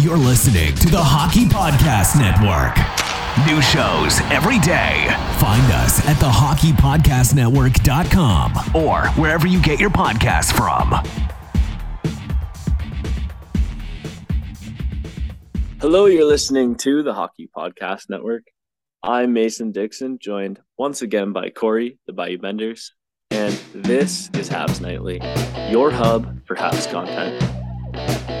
You're listening to the Hockey Podcast Network. New shows every day. Find us at thehockeypodcastnetwork.com or wherever you get your podcasts from. Hello, you're listening to the Hockey Podcast Network. I'm Mason Dixon, joined once again by Corey, the Bayou Benders, and this is Habs Nightly, your hub for Habs content.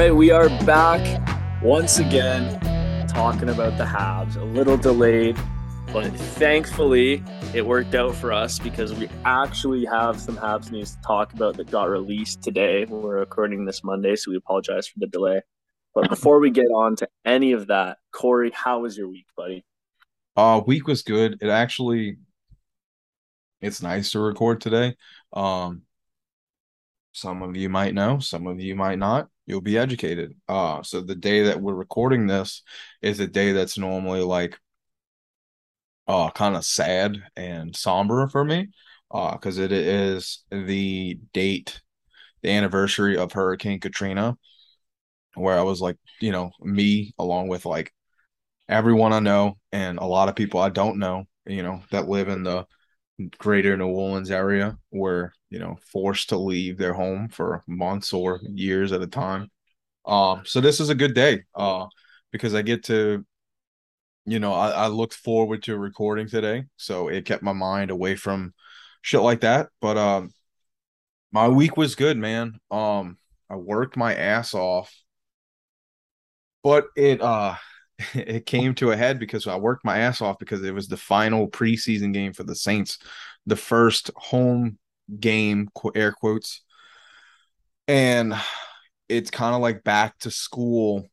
Right, we are back once again talking about the Habs. A little delayed, but thankfully it worked out for us because we actually have some Habs news to talk about that got released today. We're recording this Monday, so we apologize for the delay. But before we get on to any of that, Corey, how was your week, buddy? Uh week was good. It actually it's nice to record today. Um some of you might know, some of you might not. You'll be educated. Uh so the day that we're recording this is a day that's normally like uh kind of sad and somber for me. Uh because it is the date, the anniversary of Hurricane Katrina, where I was like, you know, me along with like everyone I know and a lot of people I don't know, you know, that live in the greater New Orleans area were, you know, forced to leave their home for months or years at a time. Um, so this is a good day, uh, because I get to, you know, I, I looked forward to recording today, so it kept my mind away from shit like that. But um, my week was good, man. Um, I worked my ass off, but it uh it came to a head because I worked my ass off because it was the final preseason game for the Saints, the first home game, air quotes. And it's kind of like back to school.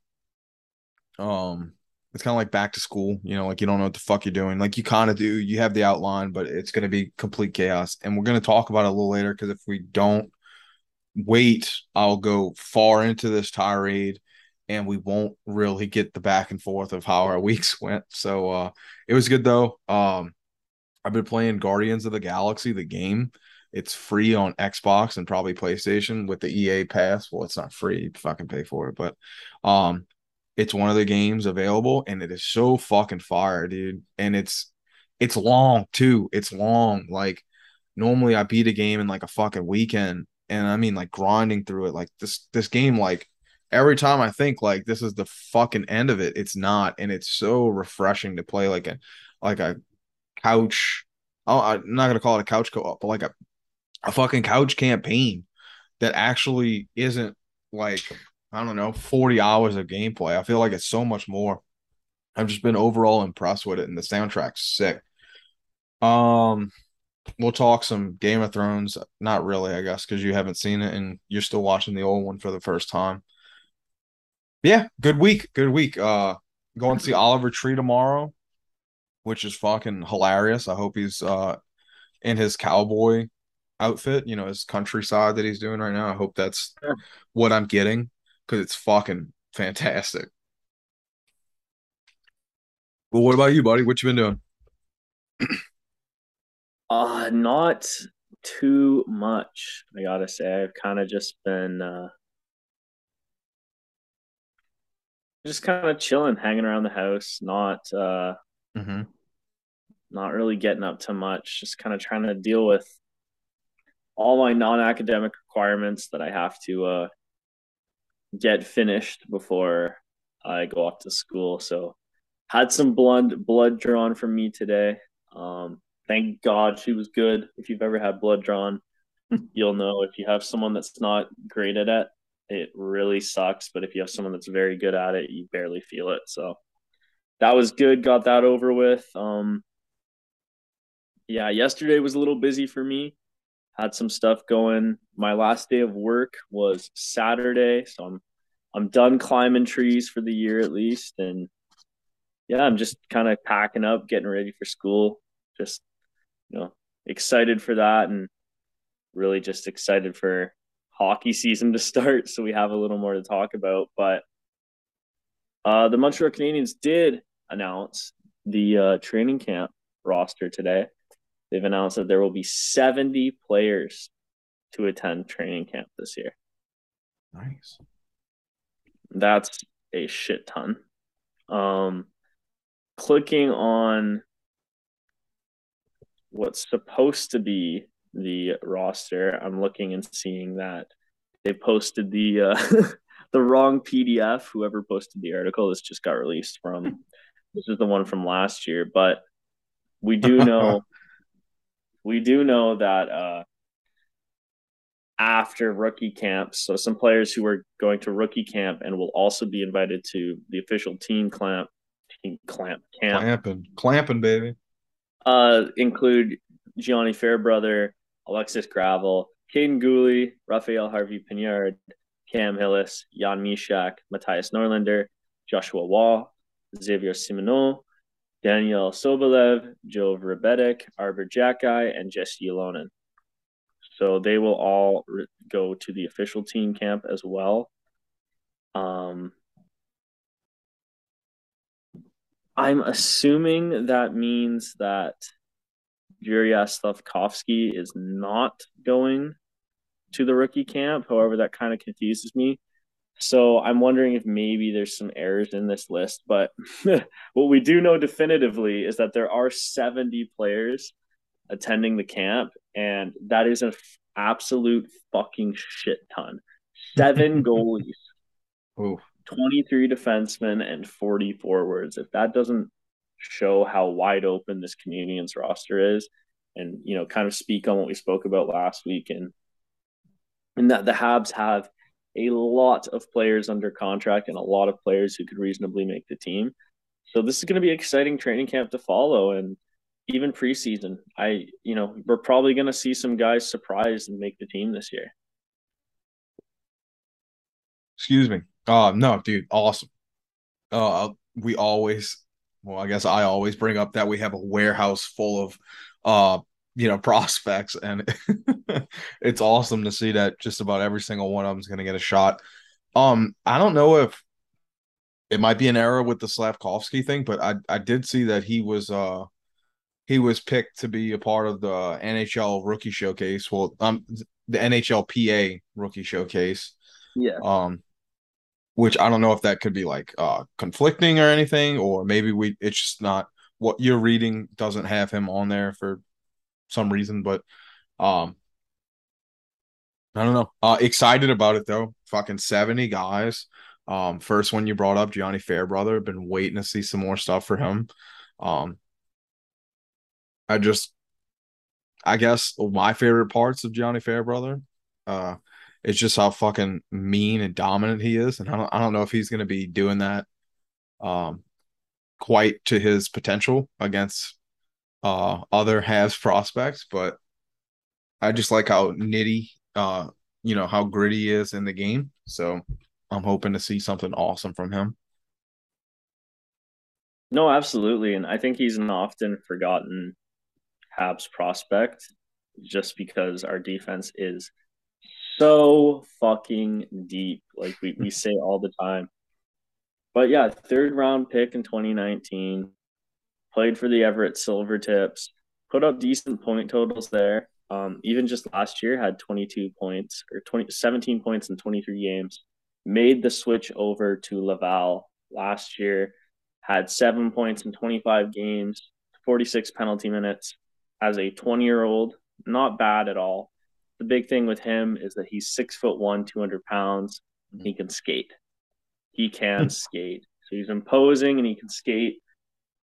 Um, it's kind of like back to school, you know, like you don't know what the fuck you're doing. Like you kind of do, you have the outline, but it's going to be complete chaos. And we're going to talk about it a little later because if we don't wait, I'll go far into this tirade and we won't really get the back and forth of how our weeks went. So uh it was good though. Um I've been playing Guardians of the Galaxy, the game. It's free on Xbox and probably PlayStation with the EA Pass. Well, it's not free, you fucking pay for it, but um it's one of the games available and it is so fucking fire, dude. And it's it's long too. It's long. Like normally I beat a game in like a fucking weekend and I mean like grinding through it. Like this this game like every time I think like this is the fucking end of it, it's not, and it's so refreshing to play like a like a couch. I'm not gonna call it a couch co-op, but like a a fucking couch campaign that actually isn't like I don't know 40 hours of gameplay. I feel like it's so much more. I've just been overall impressed with it, and the soundtrack's sick. Um, we'll talk some Game of Thrones. Not really, I guess, because you haven't seen it and you're still watching the old one for the first time yeah, good week. Good week. Uh going to see Oliver Tree tomorrow, which is fucking hilarious. I hope he's uh in his cowboy outfit, you know, his countryside that he's doing right now. I hope that's what I'm getting because it's fucking fantastic. Well, what about you, buddy? What you been doing? Uh not too much, I gotta say. I've kind of just been uh just kind of chilling, hanging around the house, not uh, mm-hmm. not really getting up to much. Just kind of trying to deal with all my non-academic requirements that I have to uh, get finished before I go off to school. So had some blood blood drawn from me today. Um, thank God she was good. If you've ever had blood drawn, you'll know if you have someone that's not great at it, it really sucks. But if you have someone that's very good at it, you barely feel it. So that was good. Got that over with. Um, yeah, yesterday was a little busy for me. Had some stuff going. My last day of work was Saturday, so I'm I'm done climbing trees for the year at least, and yeah, I'm just kind of packing up, getting ready for school. Just you know, excited for that, and really just excited for hockey season to start, so we have a little more to talk about. But uh, the Montreal Canadiens did announce the uh, training camp roster today. They've announced that there will be 70 players to attend training camp this year. Nice. That's a shit ton. Um, clicking on what's supposed to be the roster, I'm looking and seeing that they posted the uh, the wrong PDF. Whoever posted the article, this just got released from. this is the one from last year, but we do know we do know that uh, after rookie camp, so some players who are going to rookie camp and will also be invited to the official team clamp team clamp camp. Clamping, clamping, baby. Uh, include Gianni Fairbrother, Alexis Gravel, Kaiden Guhle, Raphael Harvey Pinard, Cam Hillis, Jan Mysak, Mattias Norlinder, Joshua Roy, Xavier Simoneau, Daniel Sobolev, Joe Vrbetic, Arber Xhekaj, and Jesse Ylönen. So they will all re- go to the official team camp as well. Um, I'm assuming that means that Juraj Slafkovsky is not going to the rookie camp. However, that kind of confuses me. So I'm wondering if maybe there's some errors in this list. But what we do know definitively is that there are 70 players attending the camp, and that is an absolute fucking shit ton. Seven goalies, Ooh. 23 defensemen, and 40 forwards. If that doesn't show how wide open this Canadiens roster is, and you know, kind of speak on what we spoke about last week, and and that the Habs have a lot of players under contract and a lot of players who could reasonably make the team. So this is going to be exciting training camp to follow, and even preseason. I, you know, we're probably going to see some guys surprise and make the team this year. Excuse me. Uh no, dude, awesome. Uh we always well, I guess I always bring up that we have a warehouse full of uh you know prospects and it's awesome to see that just about every single one of them is going to get a shot. Um I don't know if it might be an error with the Slafkovsky thing, but I I did see that he was uh he was picked to be a part of the NHL rookie showcase. Well, um the NHLPA rookie showcase. Yeah. Um which I don't know if that could be like uh conflicting or anything, or maybe we it's just not what you're reading doesn't have him on there for some reason, but um I don't know. Uh excited about it though. Fucking 70 guys. Um first one you brought up, Gianni Fairbrother, been waiting to see some more stuff for him. Um I just I guess my favorite parts of Gianni Fairbrother uh it's just how fucking mean and dominant he is, and I don't I don't know if he's gonna be doing that um quite to his potential against uh other Habs prospects, but I just like how nitty uh you know how gritty he is in the game. So I'm hoping to see something awesome from him. No, absolutely. And I think he's an often forgotten Habs prospect just because our defense is so fucking deep. Like we, we say all the time. But yeah, third round pick in 2019, played for the Everett Silvertips, put up decent point totals there. Um, even just last year had 22 points or 20, 17 points in 23 games. Made the switch over to Laval last year, had seven points in 25 games, 46 penalty minutes as a 20 year old. Not bad at all the big thing with him is that he's six foot one, 200 pounds. And he can skate. He can skate. So he's imposing and he can skate.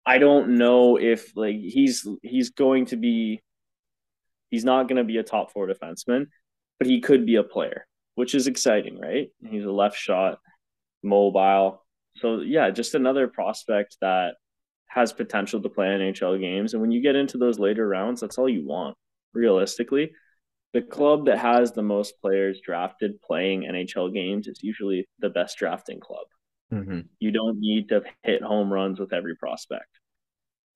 I don't know if like he's he's going to be he's not going to be a top four defenseman, but he could be a player, which is exciting, right? He's a left shot, mobile. So yeah, just another prospect that has potential to play NHL games. And when you get into those later rounds, that's all you want, realistically the club that has the most players drafted playing NHL games is usually the best drafting club. Mm-hmm. You don't need to hit home runs with every prospect.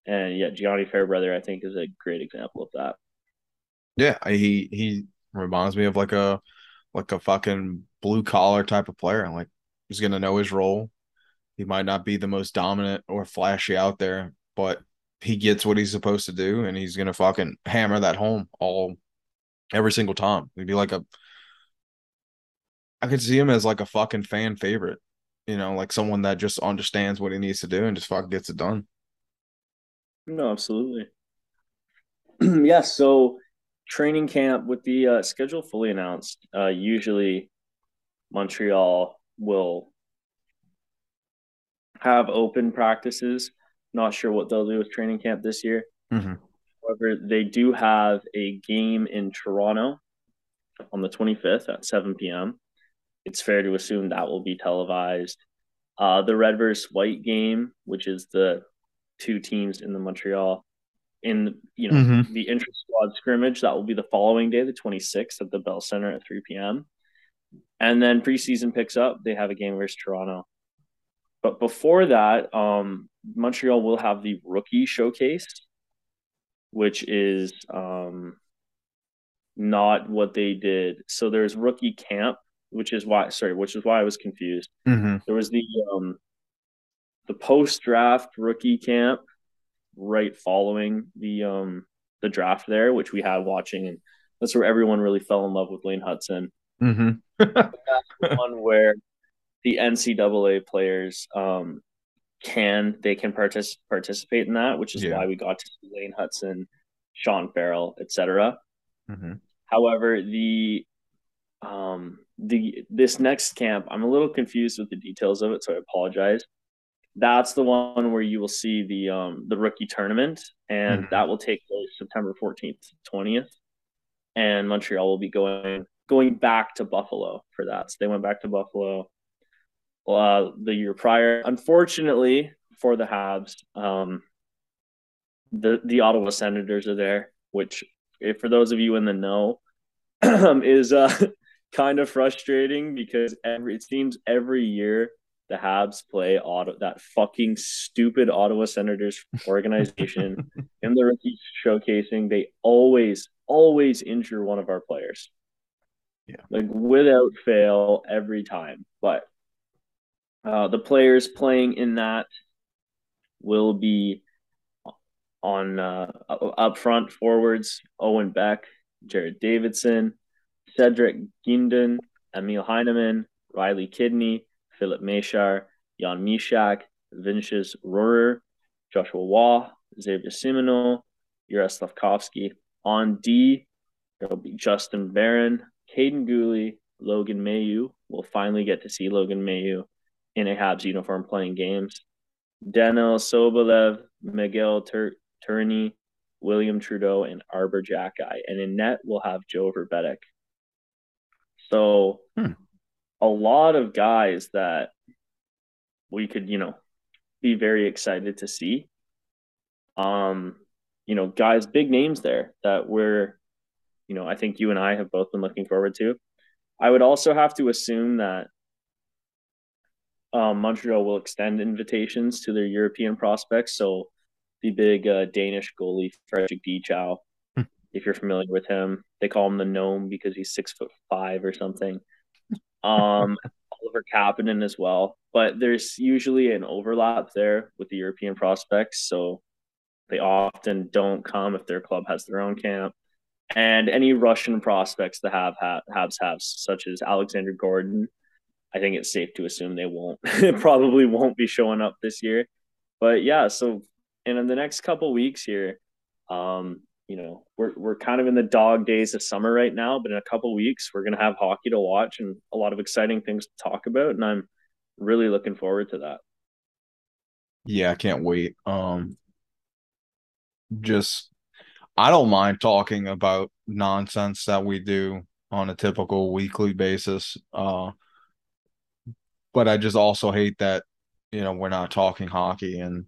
And yeah, Gianni Fairbrother, I think, is a great example of that. Yeah, he he reminds me of like a like a fucking blue collar type of player. Like he's gonna know his role. He might not be the most dominant or flashy out there, but he gets what he's supposed to do, and he's gonna fucking hammer that home all every single time. He'd be like a I could see him as like a fucking fan favorite, you know, like someone that just understands what he needs to do and just fucking gets it done. No, absolutely. yeah, so training camp with the uh, schedule fully announced, uh, usually Montreal will have open practices. Not sure what they'll do with training camp this year. Mm-hmm. However, they do have a game in Toronto on the 25th at 7 p.m. It's fair to assume that will be televised. Uh, the Red versus White game, which is the two teams in the Montreal in you know Mhm. the intra squad scrimmage, that will be the following day, the 26th, at the Bell Center at 3 p.m. And then preseason picks up. They have a game versus Toronto. But before that, um, Montreal will have the rookie showcase, which is um, not what they did. So there's rookie camp, which is why sorry, which is why I was confused. Mm-hmm. There was the um, the post draft rookie camp right following the um, the draft there, which we had watching, and that's where everyone really fell in love with Lane Hutson. Mm-hmm. one where the NCAA players um, can they can partic- participate in that, which is Yeah. why we got to see Lane Hutson, Sean Farrell, etc. Mm-hmm. However, the um the this next camp, I'm a little confused with the details of it, so I apologize. That's the one where you will see the um the rookie tournament, and Mhm. that will take place September 14th 20th. And Montreal will be going going back to Buffalo for that. So they went back to Buffalo uh, the year prior. Unfortunately for the Habs, um, the the Ottawa Senators are there, which, if, for those of you in the know, is uh, kind of frustrating because every it seems every year the Habs play Ottawa, that fucking stupid Ottawa Senators organization in the rookie showcasing. They always always injure one of our players. Yeah. like without fail every time. But uh, the players playing in that will be on uh, up front forwards Owen Beck, Jared Davidson, Cedric Guindon, Emil Heineman, Riley Kidney, Filip Mesar, Jan Mysak, Vinzenz Rohrer, Joshua Roy, Xavier Simoneau, Yaroslav Slafkovsky. On D, there'll be Justin Barron, Kaiden Guhle, Logan Mailloux. We'll finally get to see Logan Mailloux in a Habs uniform playing games. Daniel Sobolev, Miguel Tur- Tourigny, William Trudeau, and Arber Xhekaj. And in net, we'll have Joe Vrbetic. So Hmm. a lot of guys that we could, you know, be very excited to see. Um, you know, guys, big names there that we're, you know, I think you and I have both been looking forward to. I would also have to assume that um, Montreal will extend invitations to their European prospects. So the big uh, Danish goalie Frederik Dichow, Hmm. If you're familiar with him, they call him the gnome because he's six foot five or something. Um, Oliver Kapanen as well, but there's usually an overlap there with the European prospects, so they often don't come if their club has their own camp. And any Russian prospects that have ha- Habs have, such as Alexander Gordon, I think it's safe to assume they won't probably won't be showing up this year. But yeah, so and in the next couple weeks here, um, you know, we're we're kind of in the dog days of summer right now, but in a couple weeks we're gonna have hockey to watch and a lot of exciting things to talk about, and I'm really looking forward to that. Yeah, I can't wait. Um, just I don't mind talking about nonsense that we do on a typical weekly basis. Uh, but I just also hate that, you know, we're not talking hockey and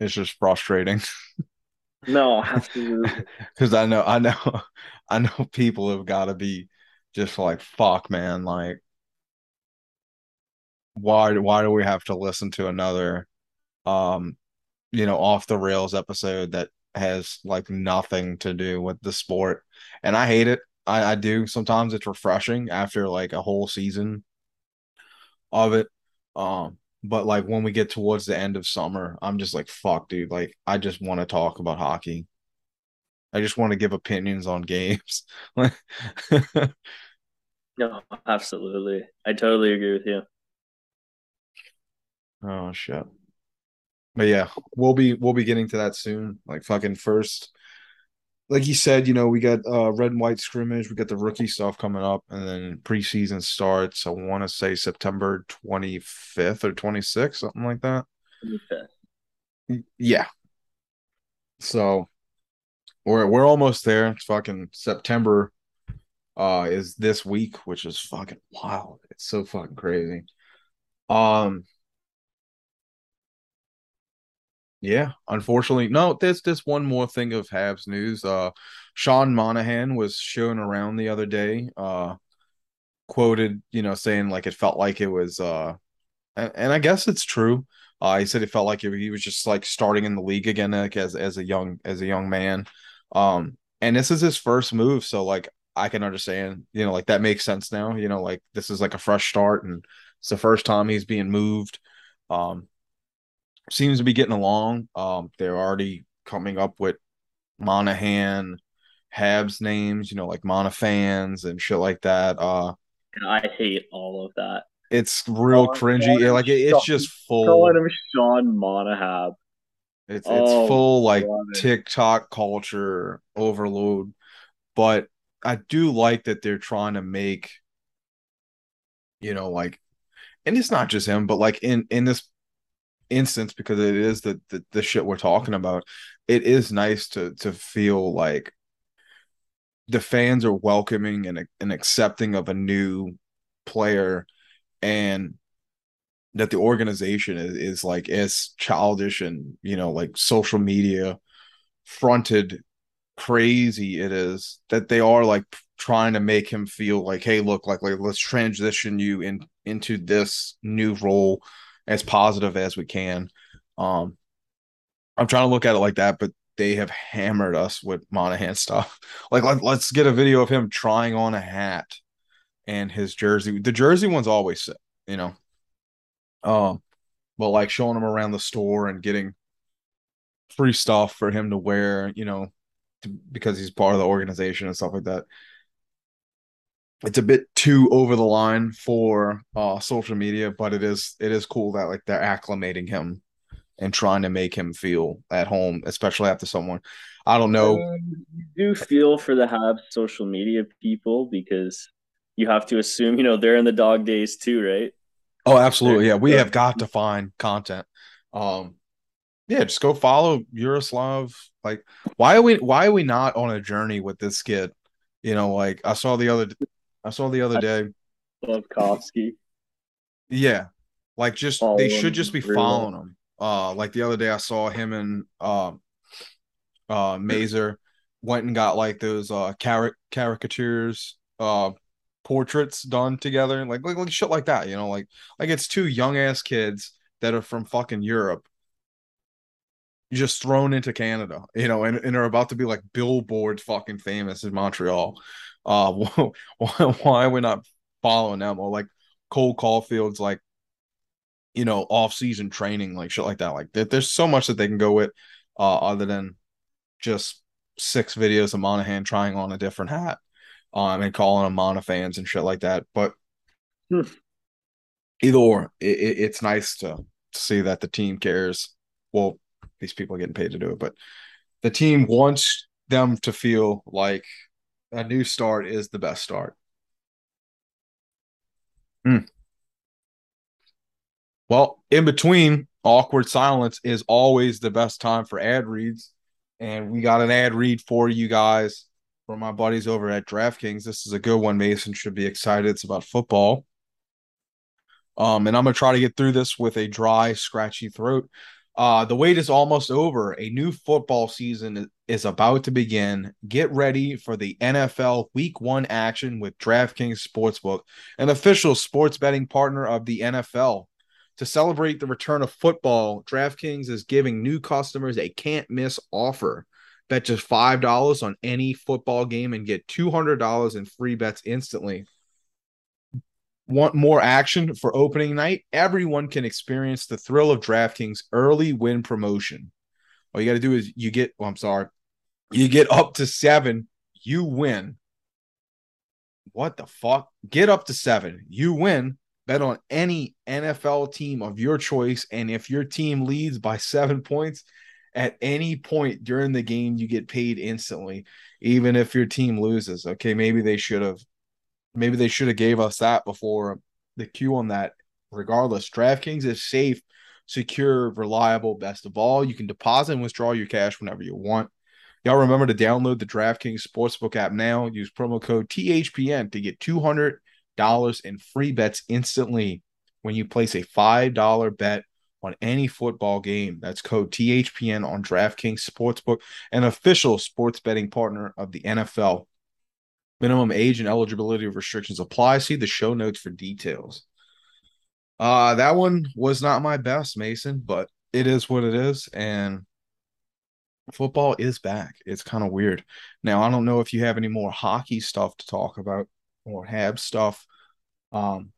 it's just frustrating No, because I know, I know, I know people have got to be just like, fuck, man, like, why, why do we have to listen to another, um, you know, off the rails episode that has like nothing to do with the sport? And I hate it. I, I do. Sometimes it's refreshing after like a whole season of it. Um, but like when we get towards the end of summer, I'm just like, fuck, dude. Like I just want to talk about hockey. I just want to give opinions on games. no, absolutely. I totally agree with you. Oh shit. But yeah, we'll be we'll be getting to that soon. Like fucking first like you said, you know, we got uh red and white scrimmage, we got the rookie stuff coming up, and then preseason starts. I want to say September 25th or 26th, something like that. 25th. Yeah. So we're we're almost there. It's fucking September uh is this week, which is fucking wild. It's so fucking crazy. Um yeah, unfortunately, no. There's this one more thing of Habs news. Uh, Sean Monahan was shown around the other day. Uh, quoted, you know, saying like it felt like it was. Uh, and, and I guess it's true. Uh, he said it felt like he was just like starting in the league again, like as as a young as a young man. Um, and this is his first move, so like I can understand, you know, like that makes sense now. You know, like this is like a fresh start, and it's the first time he's being moved. Um, seems to be getting along. Um, they're already coming up with Monahan, Habs names, you know, like Monafans and shit like that. Uh, I hate all of that. It's real Sean, cringy. Sean, like it, it's just full. Calling him Sean Monahab. It's it's oh, full like TikTok culture overload, but I do like that they're trying to make, you know, like, and it's not just him, but like in in this instance because it is the, the the shit we're talking about it is nice to to feel like the fans are welcoming and, and accepting of a new player and that the organization is, is like as childish and you know like social media fronted crazy it is that they are like trying to make him feel like hey look like, like let's transition you in into this new role as positive as we can. Um, I'm trying to look at it like that, but they have hammered us with Monahan stuff. Like, let, us get a video of him trying on a hat and his jersey. The jersey one's always you know. Um, but like showing him around the store and getting free stuff for him to wear, you know, to, because he's part of the organization and stuff like that it's a bit too over the line for uh, social media, but it is it is cool that like they're acclimating him and trying to make him feel at home, especially after someone. I don't know. Um, you do feel for the Habs social media people because you have to assume you know they're in the dog days too, right? Oh, absolutely. Yeah, we have got to find content. Um, yeah, just go follow Yaroslav. Like, why are we why are we not on a journey with this kid? You know, like I saw the other I saw the other day. Slafkovsky. Yeah, like just Follow they should just be following him. Uh, like the other day I saw him and uh, uh, Mesar went and got like those uh caric- caricatures, uh, portraits done together, like, like like shit like that. You know, like like it's two young ass kids that are from fucking Europe just thrown into Canada, you know, and, and are about to be like billboard fucking famous in Montreal. Uh, why, why we're we not following them or like Cole Caufield's like, you know, off season training, like shit like that. Like there's so much that they can go with, uh, other than just six videos of Monahan trying on a different hat, um, and calling them Mona fans and shit like that. But hmm. either or, it, it, it's nice to see that the team cares. Well, these people are getting paid to do it, but the team wants them to feel like a new start is the best start. Hmm. Well, in between, awkward silence is always the best time for ad reads. And we got an ad read for you guys from my buddies over at DraftKings. This is a good one. Mason should be excited. It's about football. Um, and I'm gonna try to get through this with a dry, scratchy throat. Uh, the wait is almost over. A new football season is about to begin. Get ready for the NFL Week One action with DraftKings Sportsbook, an official sports betting partner of the NFL. To celebrate the return of football, DraftKings is giving new customers a can't miss offer. Bet just $5 on any football game and get $200 in free bets instantly. Want more action for opening night? Everyone can experience the thrill of DraftKings early win promotion. All you got to do is you get, well, I'm sorry, you get up to seven, you win. What the fuck? Get up to seven, you win. Bet on any NFL team of your choice. And if your team leads by seven points, at any point during the game, you get paid instantly, even if your team loses. Okay, maybe they should have, maybe they should have gave us that before the queue on that. Regardless, DraftKings is safe, secure, reliable. Best of all, you can deposit and withdraw your cash whenever you want. Y'all remember to download the DraftKings Sportsbook app now. Use promo code THPN to get $200 in free bets instantly when you place a $5 bet on any football game. That's code THPN on DraftKings Sportsbook, an official sports betting partner of the NFL. Minimum age and eligibility restrictions apply. See the show notes for details. Uh, that one was not my best, Mason, but it is what it is. And football is back. It's kind of weird. Now, I don't know if you have any more hockey stuff to talk about or have stuff. Um,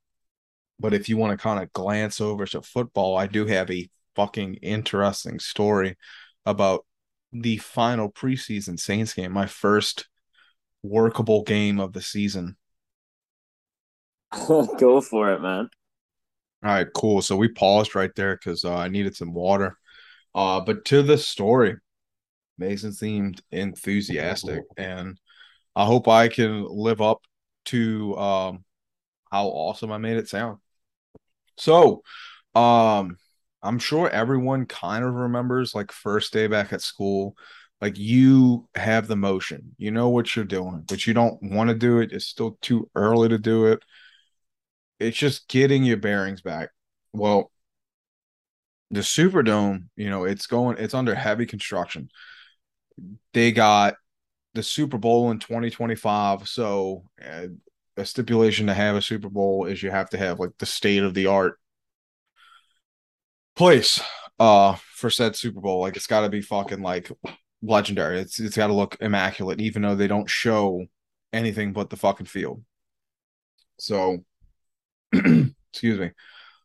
but if you want to kind of glance over to football, I do have a fucking interesting story about the final preseason Saints game, my first workable game of the season. Go for it, man. All right, cool. So we paused right there because uh, I needed some water. Uh, but to the story, Mason seemed enthusiastic, and I hope I can live up to um, how awesome I made it sound. So, um, I'm sure everyone kind of remembers like first day back at school. Like you have the motion, you know what you're doing, but you don't want to do it. It's still too early to do it. It's just getting your bearings back. Well, the Superdome, you know, it's going, it's under heavy construction. They got the Super Bowl in 2025. So uh, a stipulation to have a Super Bowl is you have to have like the state of the art place uh for said Super Bowl. Like it's got to be fucking like legendary. It's it's got to look immaculate, even though they don't show anything but the fucking field. So, excuse me.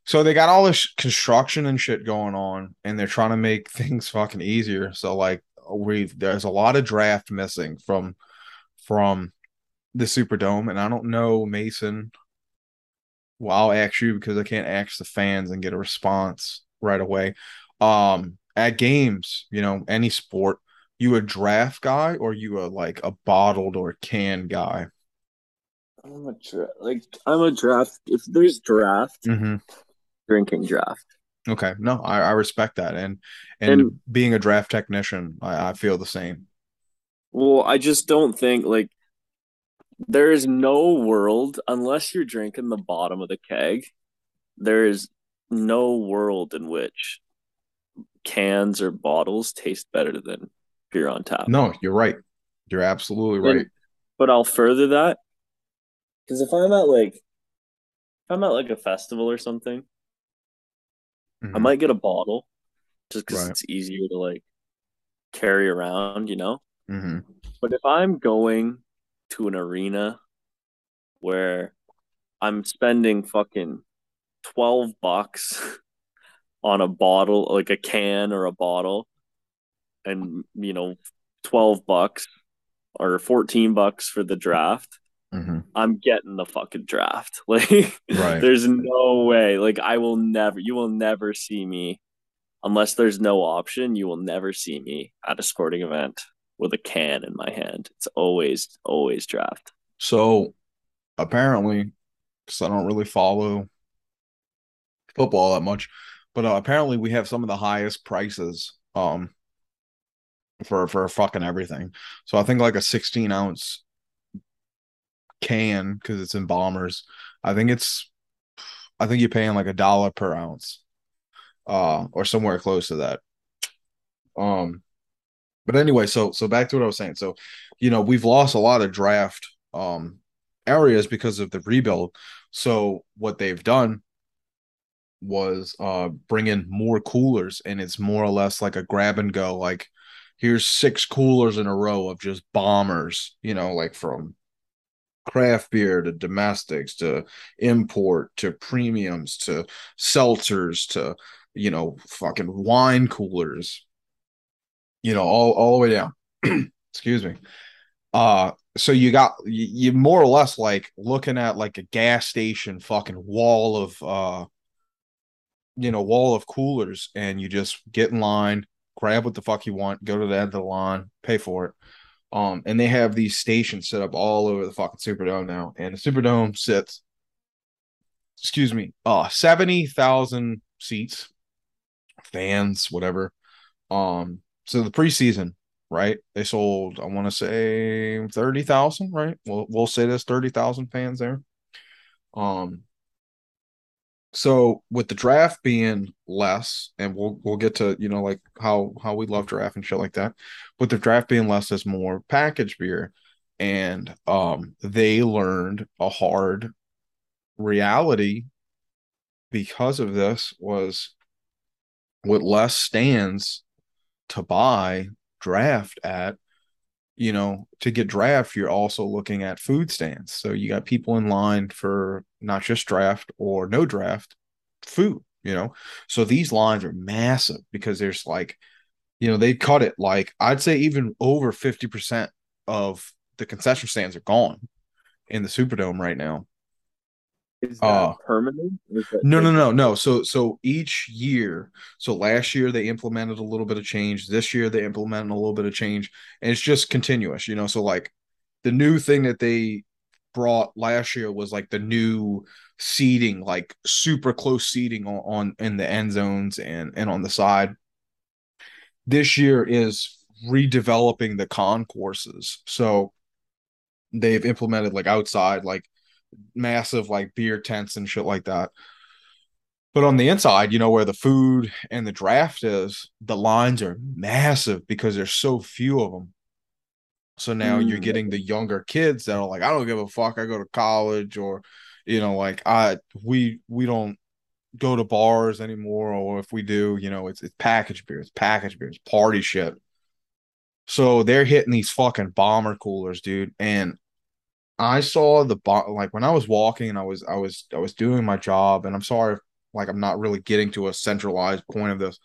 So they got all this construction and shit going on, and they're trying to make things fucking easier. So like we there's a lot of draft missing from from the Superdome, and I don't know Mason. Well, I'll ask you because I can't ask the fans and get a response right away. Um, at games, you know, any sport, you a draft guy or you a like a bottled or canned guy? I'm a dra- like I'm a draft. If there's draft, mm-hmm. drinking draft. Okay, no, I, I respect that, and, and, and being a draft technician, I, I feel the same. Well, I just don't think like there is no world unless you're drinking the bottom of the keg. There is no world in which cans or bottles taste better than beer on tap. No, you're right. You're absolutely right. And, but I'll further that because if I'm at like, if I'm at like a festival or something, mm-hmm. I might get a bottle just because right. it's easier to like carry around, you know. Mm-hmm. But if I'm going to an arena where I'm spending fucking 12 bucks on a bottle, like a can or a bottle, and you know, 12 bucks or 14 bucks for the draft. Mm-hmm. I'm getting the fucking draft. Like, right. there's no way. Like, I will never, you will never see me unless there's no option. You will never see me at a sporting event with a can in my hand. It's always, always draft. So apparently, because I don't really follow football that much, but uh, apparently we have some of the highest prices um for for fucking everything. So I think like a 16 ounce can because it's in bombers. I think it's I think you're paying like a dollar per ounce, uh, or somewhere close to that. Um, but anyway, so so back to what I was saying. So, you know, we've lost a lot of draft um areas because of the rebuild. So what they've done was uh bring in more coolers and it's more or less like a grab and go like here's six coolers in a row of just bombers, you know, like from craft beer to domestics to import to premiums to seltzers to you know fucking wine coolers you know all all the way down. Excuse me. Uh so you got you, you more or less like looking at like a gas station fucking wall of uh you know wall of coolers and you just get in line grab what the fuck you want go to the end of the line pay for it um, and they have these stations set up all over the fucking Superdome now. And the Superdome sits, excuse me, uh, 70,000 seats, fans, whatever. Um, so the preseason, right? They sold, I want to say 30,000, right? We'll, we'll say there's 30,000 fans there. Um, so with the draft being less, and we'll we'll get to you know like how how we love draft and shit like that. With the draft being less, is more package beer, and um they learned a hard reality because of this was with less stands to buy draft at you know, to get draft, you're also looking at food stands. So you got people in line for not just draft or no draft food, you know. So these lines are massive because there's like, you know, they cut it like I'd say even over 50% of the concession stands are gone in the Superdome right now. Is that uh, permanent? That no, no, no, no. So, so each year, so last year they implemented a little bit of change. This year they implemented a little bit of change, and it's just continuous, you know. So, like the new thing that they brought last year was like the new seating, like super close seating on, on in the end zones and and on the side. This year is redeveloping the concourses. So they've implemented like outside, like massive like beer tents and shit like that. But on the inside, you know, where the food and the draft is, the lines are massive because there's so few of them. So now mm. you're getting the younger kids that are like, I don't give a fuck. I go to college or, you know, like I we we don't go to bars anymore, or if we do, you know, it's it's packaged beer, it's packaged beer, it's party shit. So they're hitting these fucking bomber coolers, dude. And I saw the bot like when I was walking and I was I was I was doing my job and I'm sorry if, like I'm not really getting to a centralized point of this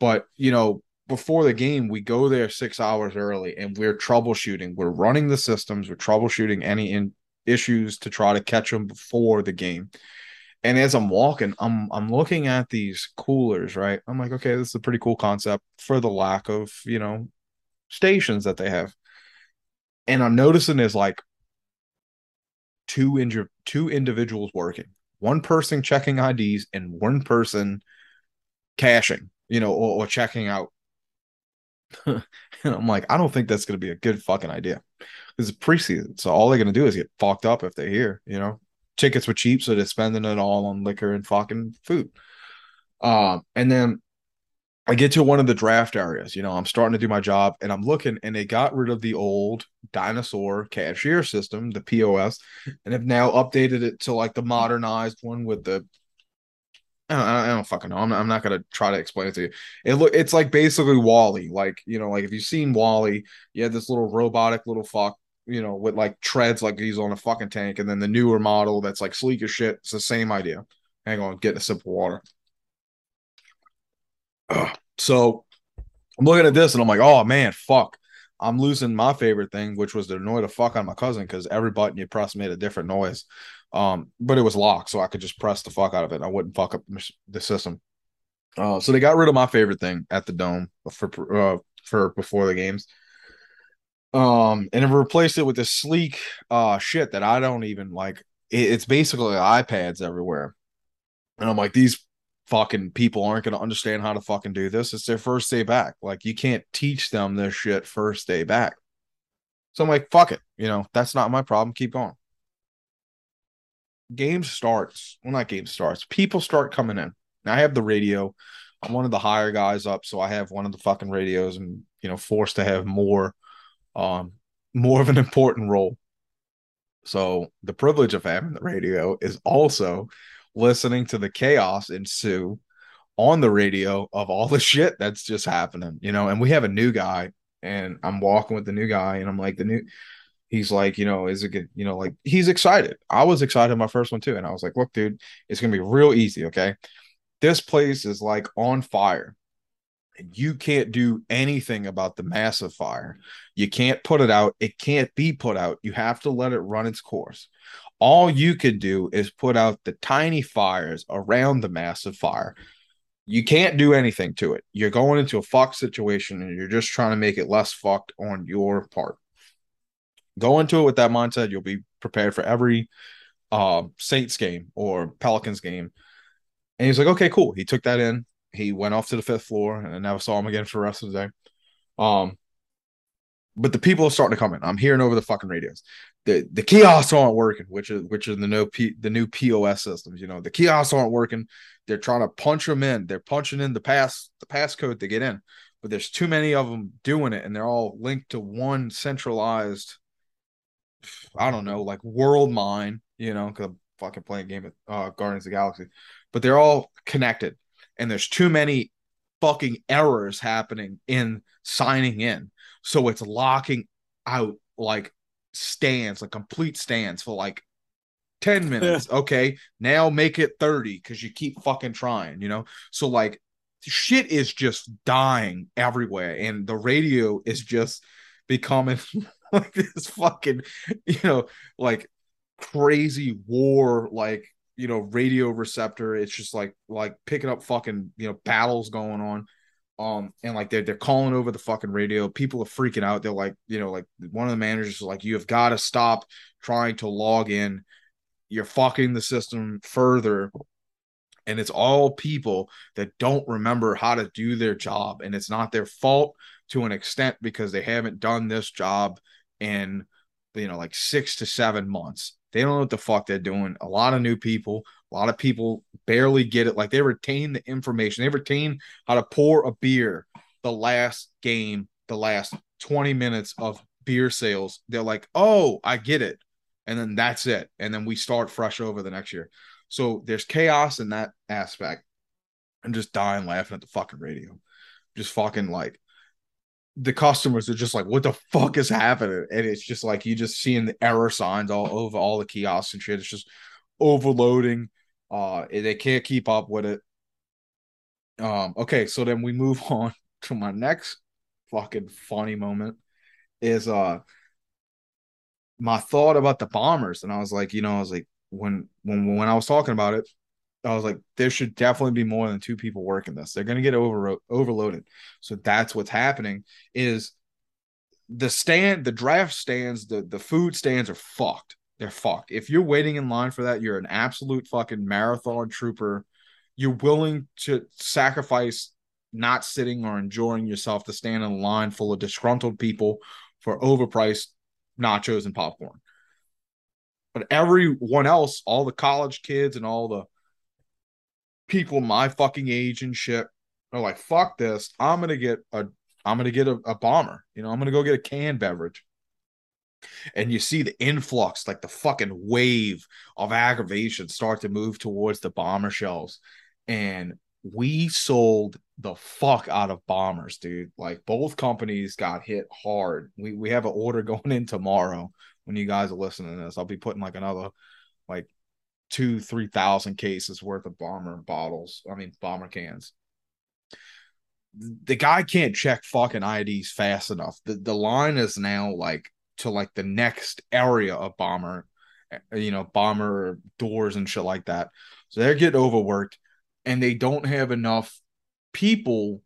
but you know before the game we go there 6 hours early and we're troubleshooting. We're running the systems. We're troubleshooting any in issues to try to catch them before the game. And as I'm walking I'm I'm looking at these coolers right? I'm like okay this is a pretty cool concept for the lack of you know stations that they have. And I'm noticing there's like two inju- two individuals working, one person checking IDs and one person cashing, you know, or, or checking out. and I'm like, I don't think that's going to be a good fucking idea. It's a preseason, so all they're going to do is get fucked up if they're here. You know, tickets were cheap, so they're spending it all on liquor and fucking food. Um, and then I get to one of the draft areas, you know, I'm starting to do my job and I'm looking and they got rid of the old dinosaur cashier system, the POS, and have now updated it to like the modernized one with the I don't, I don't fucking know. I'm not, I'm not gonna try to explain it to you. It look it's like basically WALL-E. Like, you know, like if you've seen WALL-E, you had this little robotic little fuck, you know, with like treads like he's on a fucking tank, and then the newer model that's like sleek as shit. It's the same idea. Hang on, getting a sip of water. So I'm looking at this and I'm like, oh man, fuck. I'm losing my favorite thing, which was to annoy the fuck on my cousin because every button you press made a different noise. Um, but it was locked, so I could just press the fuck out of it. I wouldn't fuck up the system. Uh, so they got rid of my favorite thing at the dome for uh, for before the games. Um, and it replaced it with this sleek uh shit that I don't even like. It, it's basically iPads everywhere, and I'm like, these fucking people aren't going to understand how to fucking do this. It's their first day back. Like you can't teach them this shit first day back. So I'm like, fuck it. You know, that's not my problem. Keep going. Game starts. Well, not game starts. People start coming in. Now I have the radio. I'm one of the higher guys up, so I have one of the fucking radios and you know, forced to have more um more of an important role. So the privilege of having the radio is also listening to the chaos ensue on the radio of all the shit that's just happening, you know. And we have a new guy and I'm walking with the new guy, and I'm like, the new, he's like, you know, is it good? You know, like he's excited. I was excited my first one too, and I was like, look, dude, it's gonna be real easy. Okay, this place is like on fire. And you can't do anything about the massive fire. You can't put it out. It can't be put out. You have to let it run its course. All you could do is put out the tiny fires around the massive fire you can't do anything to it. You're going into a fuck situation and you're just trying to make it less fucked on your part. Go into it with that mindset. You'll be prepared for every uh, Saints game or Pelicans game. And he's like, okay, cool. He took that in. He went off to the fifth floor and I never saw him again for the rest of the day. Um, but the people are starting to come in. I'm hearing over the fucking radios. The the kiosks aren't working, which is which is the no P, the new POS systems. You know, the kiosks aren't working. They're trying to punch them in. They're punching in the pass the passcode to get in, but there's too many of them doing it, and they're all linked to one centralized. I don't know, like world mine. You know, because I'm fucking playing a game of uh, Guardians of Galaxy, but they're all connected, and there's too many fucking errors happening in signing in so it's locking out like stands, like complete stands for like 10 minutes. Okay. Now make it 30 because you keep fucking trying, you know? So like shit is just dying everywhere. And the radio is just becoming like this fucking, you know, like crazy war, like, you know, radio receptor. It's just like like picking up fucking, you know, battles going on. Um, and like they're they're calling over the fucking radio. People are freaking out. They're like, you know, like one of the managers is like, you have got to stop trying to log in. You're fucking the system further. And it's all people that don't remember how to do their job. And it's not their fault to an extent because they haven't done this job in you know like six to seven months. They don't know what the fuck they're doing. A lot of new people, a lot of people barely get it. Like they retain the information, they retain how to pour a beer the last game, the last 20 minutes of beer sales. They're like, oh, I get it. And then that's it. And then we start fresh over the next year. So there's chaos in that aspect. I'm just dying laughing at the fucking radio. Just fucking like the customers are just like, what the fuck is happening? And it's just like you just seeing the error signs all over all the kiosks and shit. It's just overloading. Uh, they can't keep up with it. Um, okay, so then we move on to my next fucking funny moment is uh my thought about the bombers, and I was like, you know, I was like, when when when I was talking about it, I was like, there should definitely be more than two people working this. They're gonna get over overloaded. So that's what's happening. Is the stand, the draft stands, the the food stands are fucked they're fucked. If you're waiting in line for that, you're an absolute fucking marathon trooper. You're willing to sacrifice not sitting or enjoying yourself to stand in a line full of disgruntled people for overpriced nachos and popcorn. But everyone else, all the college kids and all the people my fucking age and shit are like, fuck this. I'm gonna get a I'm gonna get a, a bomber. You know, I'm gonna go get a canned beverage and you see the influx, like the fucking wave of aggravation start to move towards the bomber shelves. And we sold the fuck out of bombers, dude. Like both companies got hit hard. We we have an order going in tomorrow when you guys are listening to this. I'll be putting like another like two, three thousand cases worth of bomber bottles. I mean bomber cans. The guy can't check fucking IDs fast enough. The the line is now like to like the next area of bomber, eh, you know, bomber doors and shit like that. So they're getting overworked and they don't have enough people.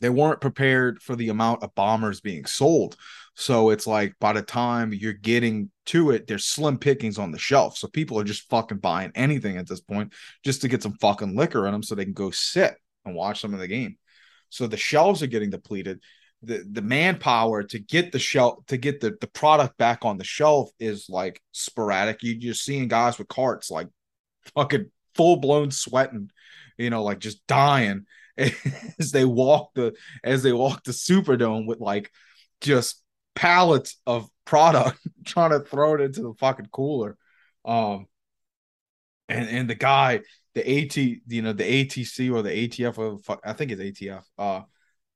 They weren't prepared for the amount of bombers being sold. So it's like by the time you're getting to it, there's slim pickings on the shelf. So people are just fucking buying anything at this point just to get some fucking liquor in them so they can go sit and watch some of the game. So the shelves are getting depleted the the manpower to get the shelf to get the, the product back on the shelf is like sporadic. You you're seeing guys with carts like fucking full blown sweating, you know, like just dying as they walk the as they walk the Superdome with like just pallets of product trying to throw it into the fucking cooler. Um and and the guy, the AT, you know, the ATC or the ATF, I think it's ATF, uh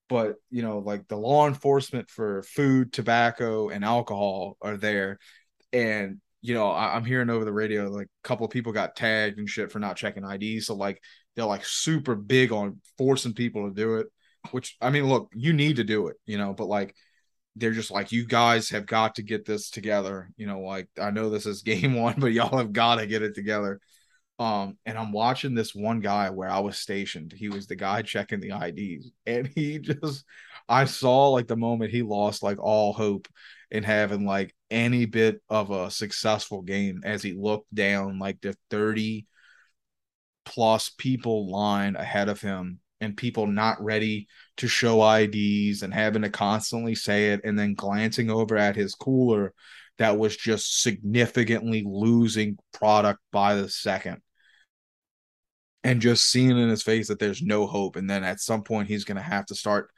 but you know, like the law enforcement for food, tobacco, and alcohol are there, and you know, I, am hearing over the radio like a couple of people got tagged and shit for not checking ID. So like they're like super big on forcing people to do it. Which I mean, look, you need to do it, you know, but like they're just like, you guys have got to get this together. You know, like I know this is game one, but y'all have got to get it together. Um, and I'm watching this one guy where I was stationed. He was the guy checking the IDs, and he just I saw like the moment he lost like all hope in having like any bit of a successful game as he looked down like the 30 plus people line ahead of him and people not ready to show IDs and having to constantly say it and then glancing over at his cooler that was just significantly losing product by the second and just seeing in his face that there's no hope and then at some point he's going to have to start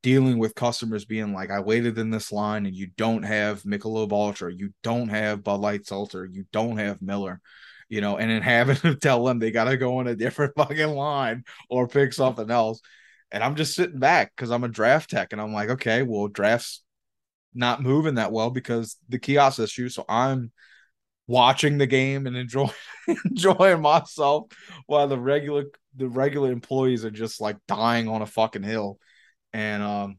dealing with customers being like, I waited in this line and you don't have Michelob Ultra, you don't have Bud Light Seltzer, you don't have Miller, you know, and then having to tell them they got to go in a different fucking line or pick something else. And I'm just sitting back because I'm a draft tech and I'm like, okay, well, draft's not moving that well because the kiosk issue. So I'm watching the game and enjoying enjoying myself while the regular the regular employees are just like dying on a fucking hill and um,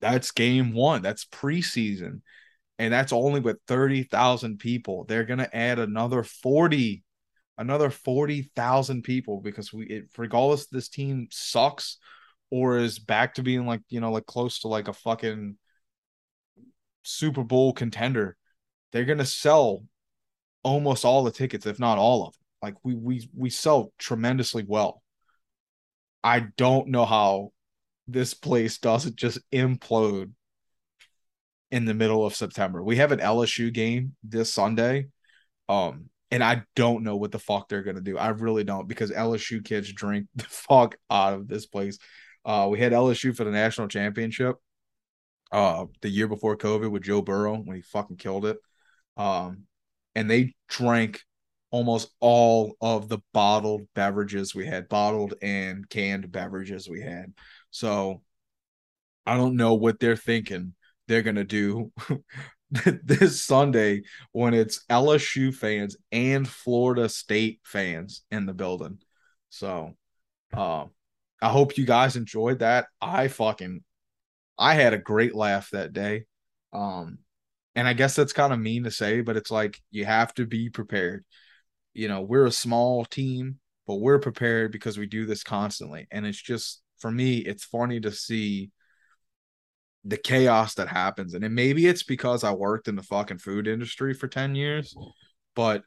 that's game one. That's preseason, and that's only with thirty thousand people. They're gonna add another forty, another forty thousand people because we, it, regardless, this team sucks or is back to being like you know like close to like a fucking Super Bowl contender. They're gonna sell almost all the tickets, if not all of them. Like we we we sell tremendously well. I don't know how this place doesn't just implode in the middle of September. We have an LSU game this Sunday. Um, and I don't know what the fuck they're gonna do. I really don't because LSU kids drink the fuck out of this place. Uh, we had LSU for the national championship uh the year before COVID with Joe Burrow when he fucking killed it. Um, and they drank almost all of the bottled beverages we had, bottled and canned beverages we had. So I don't know what they're thinking they're going to do this Sunday when it's LSU fans and Florida State fans in the building. So uh, I hope you guys enjoyed that. I fucking I had a great laugh that day. Um and I guess that's kind of mean to say, but it's like you have to be prepared. You know, we're a small team, but we're prepared because we do this constantly. And it's just for me, it's funny to see the chaos that happens. And maybe it's because I worked in the fucking food industry for 10 years, but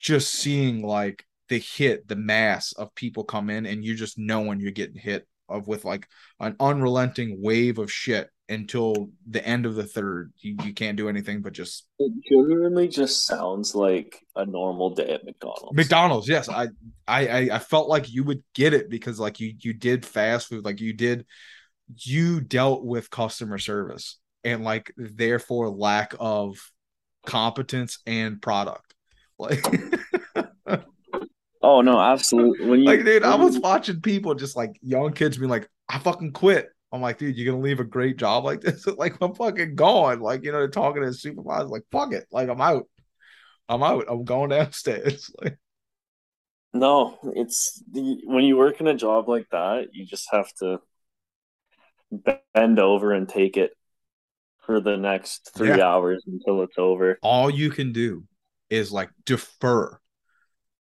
just seeing like the hit, the mass of people come in and you just know when you're getting hit of with like an unrelenting wave of shit until the end of the third. You, you can't do anything but just it genuinely just sounds like a normal day at McDonald's. McDonald's, yes. I I I felt like you would get it because like you you did fast food, like you did you dealt with customer service and like therefore lack of competence and product. Like Oh no, absolutely. When you like, dude, I was watching people just like young kids being like, "I fucking quit." I'm like, dude, you're gonna leave a great job like this? like, I'm fucking gone. Like, you know, they're talking to the supervisor, like, fuck it. Like, I'm out. I'm out. I'm going downstairs. like, no, it's the, when you work in a job like that, you just have to bend over and take it for the next three yeah. hours until it's over. All you can do is like defer.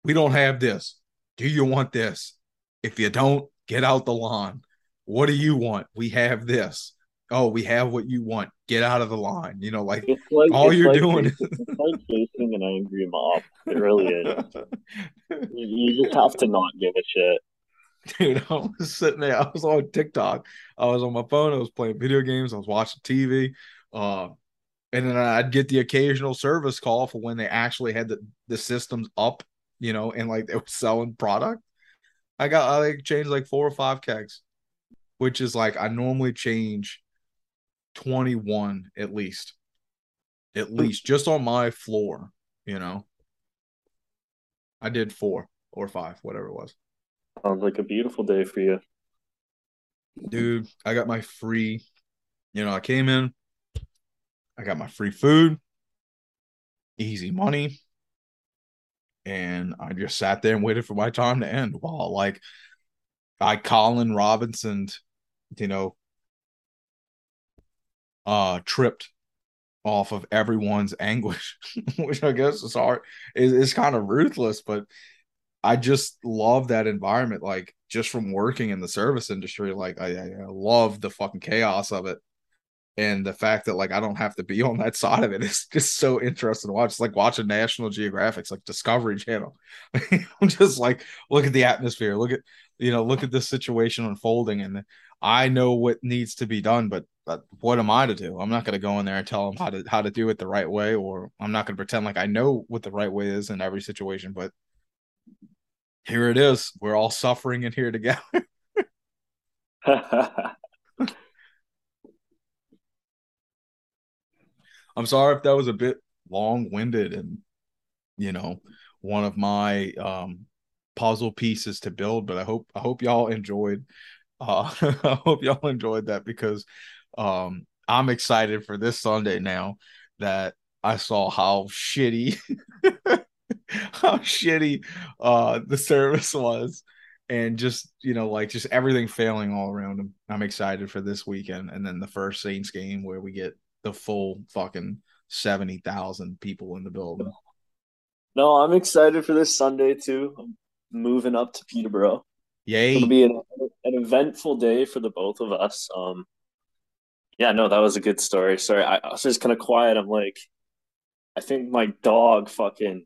We don't have this. Do you want this? If you don't, get out the lawn. What do you want? We have this. Oh, we have what you want. Get out of the line. You know, like, like all you're like doing is like facing an angry mob. It really is. you, you just have to not give a shit. Dude, I was sitting there. I was on TikTok. I was on my phone. I was playing video games. I was watching TV. Uh, and then I'd get the occasional service call for when they actually had the, the systems up, you know, and like they were selling product. I got I like changed like four or five kegs which is like I normally change 21 at least. At hmm. least just on my floor, you know. I did four or five, whatever it was. Sounds like a beautiful day for you. dude, I got my free, you know, I came in, I got my free food, easy money, and I just sat there and waited for my time to end while like I Colin Robinson, you know, uh tripped off of everyone's anguish, which I guess is hard is, is kind of ruthless, but I just love that environment. Like just from working in the service industry, like I, I love the fucking chaos of it. And the fact that like I don't have to be on that side of it is just so interesting to watch. It's like watching National Geographic's like Discovery Channel. I'm just like look at the atmosphere, look at you know, look at this situation unfolding, and I know what needs to be done, but but what am I to do? I'm not going to go in there and tell them how to how to do it the right way, or I'm not going to pretend like I know what the right way is in every situation. But here it is. We're all suffering in here together. I'm sorry if that was a bit long winded and you know one of my um puzzle pieces to build, but I hope I hope y'all enjoyed uh I hope y'all enjoyed that because um I'm excited for this Sunday now that I saw how shitty how shitty uh the service was and just you know like just everything failing all around him. I'm excited for this weekend and then the first Saints game where we get the full fucking 70,000 people in the building. No, I'm excited for this Sunday too. I'm moving up to Peterborough. Yay. It'll be an, an eventful day for the both of us. Um yeah, no, that was a good story. Sorry, I, I was just kind of quiet. I'm like, I think my dog fucking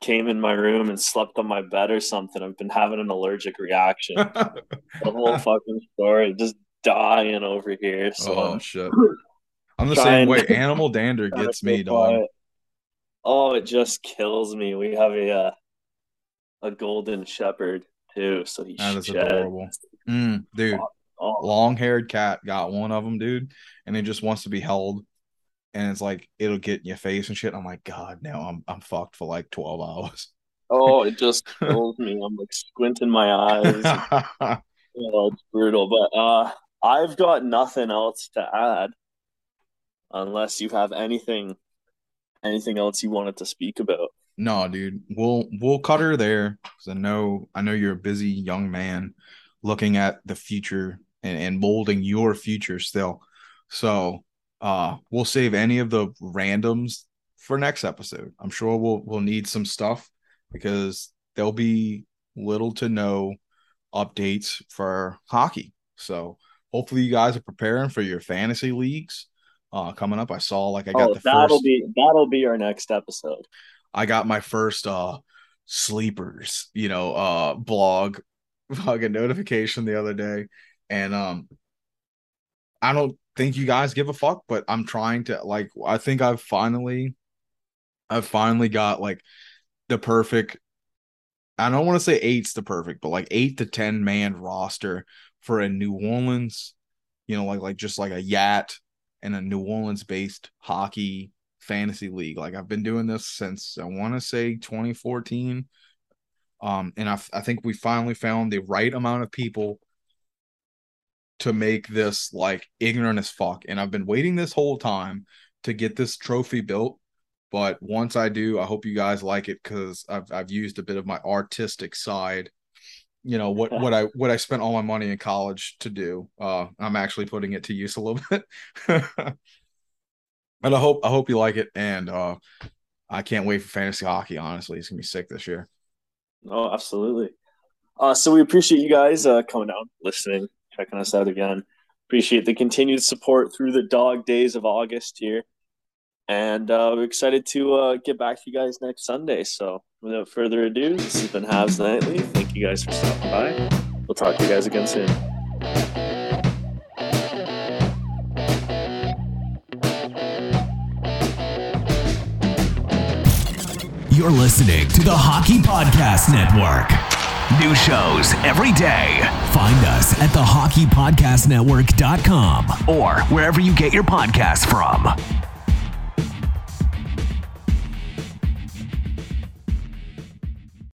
came in my room and slept on my bed or something. I've been having an allergic reaction. the whole fucking story, just dying over here. So oh shit. I'm the same way. Animal dander gets me, dog. Oh, it just kills me. We have a uh, a golden shepherd too, so he's that is adorable, mm, dude. Oh. Long haired cat got one of them, dude, and it just wants to be held. And it's like it'll get in your face and shit. I'm like, God, now I'm I'm fucked for like 12 hours. Oh, it just kills me. I'm like squinting my eyes. oh, it's brutal. But uh I've got nothing else to add unless you have anything anything else you wanted to speak about. No, dude. We'll we'll cut her there because I know I know you're a busy young man looking at the future and, and molding your future still. So uh we'll save any of the randoms for next episode. I'm sure we'll we'll need some stuff because there'll be little to no updates for hockey. So hopefully you guys are preparing for your fantasy leagues uh coming up. I saw like I got oh, the that'll first, be that'll be our next episode. I got my first uh sleepers, you know, uh blog fucking notification the other day. And um I don't think you guys give a fuck, but I'm trying to like I think I've finally I've finally got like the perfect I don't want to say eight's the perfect, but like eight to ten man roster for a New Orleans, you know, like like just like a Yat and a New Orleans based hockey fantasy league. Like I've been doing this since I want to say 2014. Um, and I, I think we finally found the right amount of people to make this like ignorant as fuck. And I've been waiting this whole time to get this trophy built. But once I do, I hope you guys like it because I've I've used a bit of my artistic side you know what what I what I spent all my money in college to do. Uh, I'm actually putting it to use a little bit. but I hope I hope you like it, and uh, I can't wait for fantasy hockey. Honestly, it's gonna be sick this year. Oh, absolutely. Uh, so we appreciate you guys uh, coming out, listening, checking us out again. Appreciate the continued support through the dog days of August here. And uh, we're excited to uh, get back to you guys next Sunday. So without further ado, this has been Habs Nightly. Thank you guys for stopping by. We'll talk to you guys again soon. You're listening to the Hockey Podcast Network. New shows every day. Find us at thehockeypodcastnetwork.com or wherever you get your podcasts from.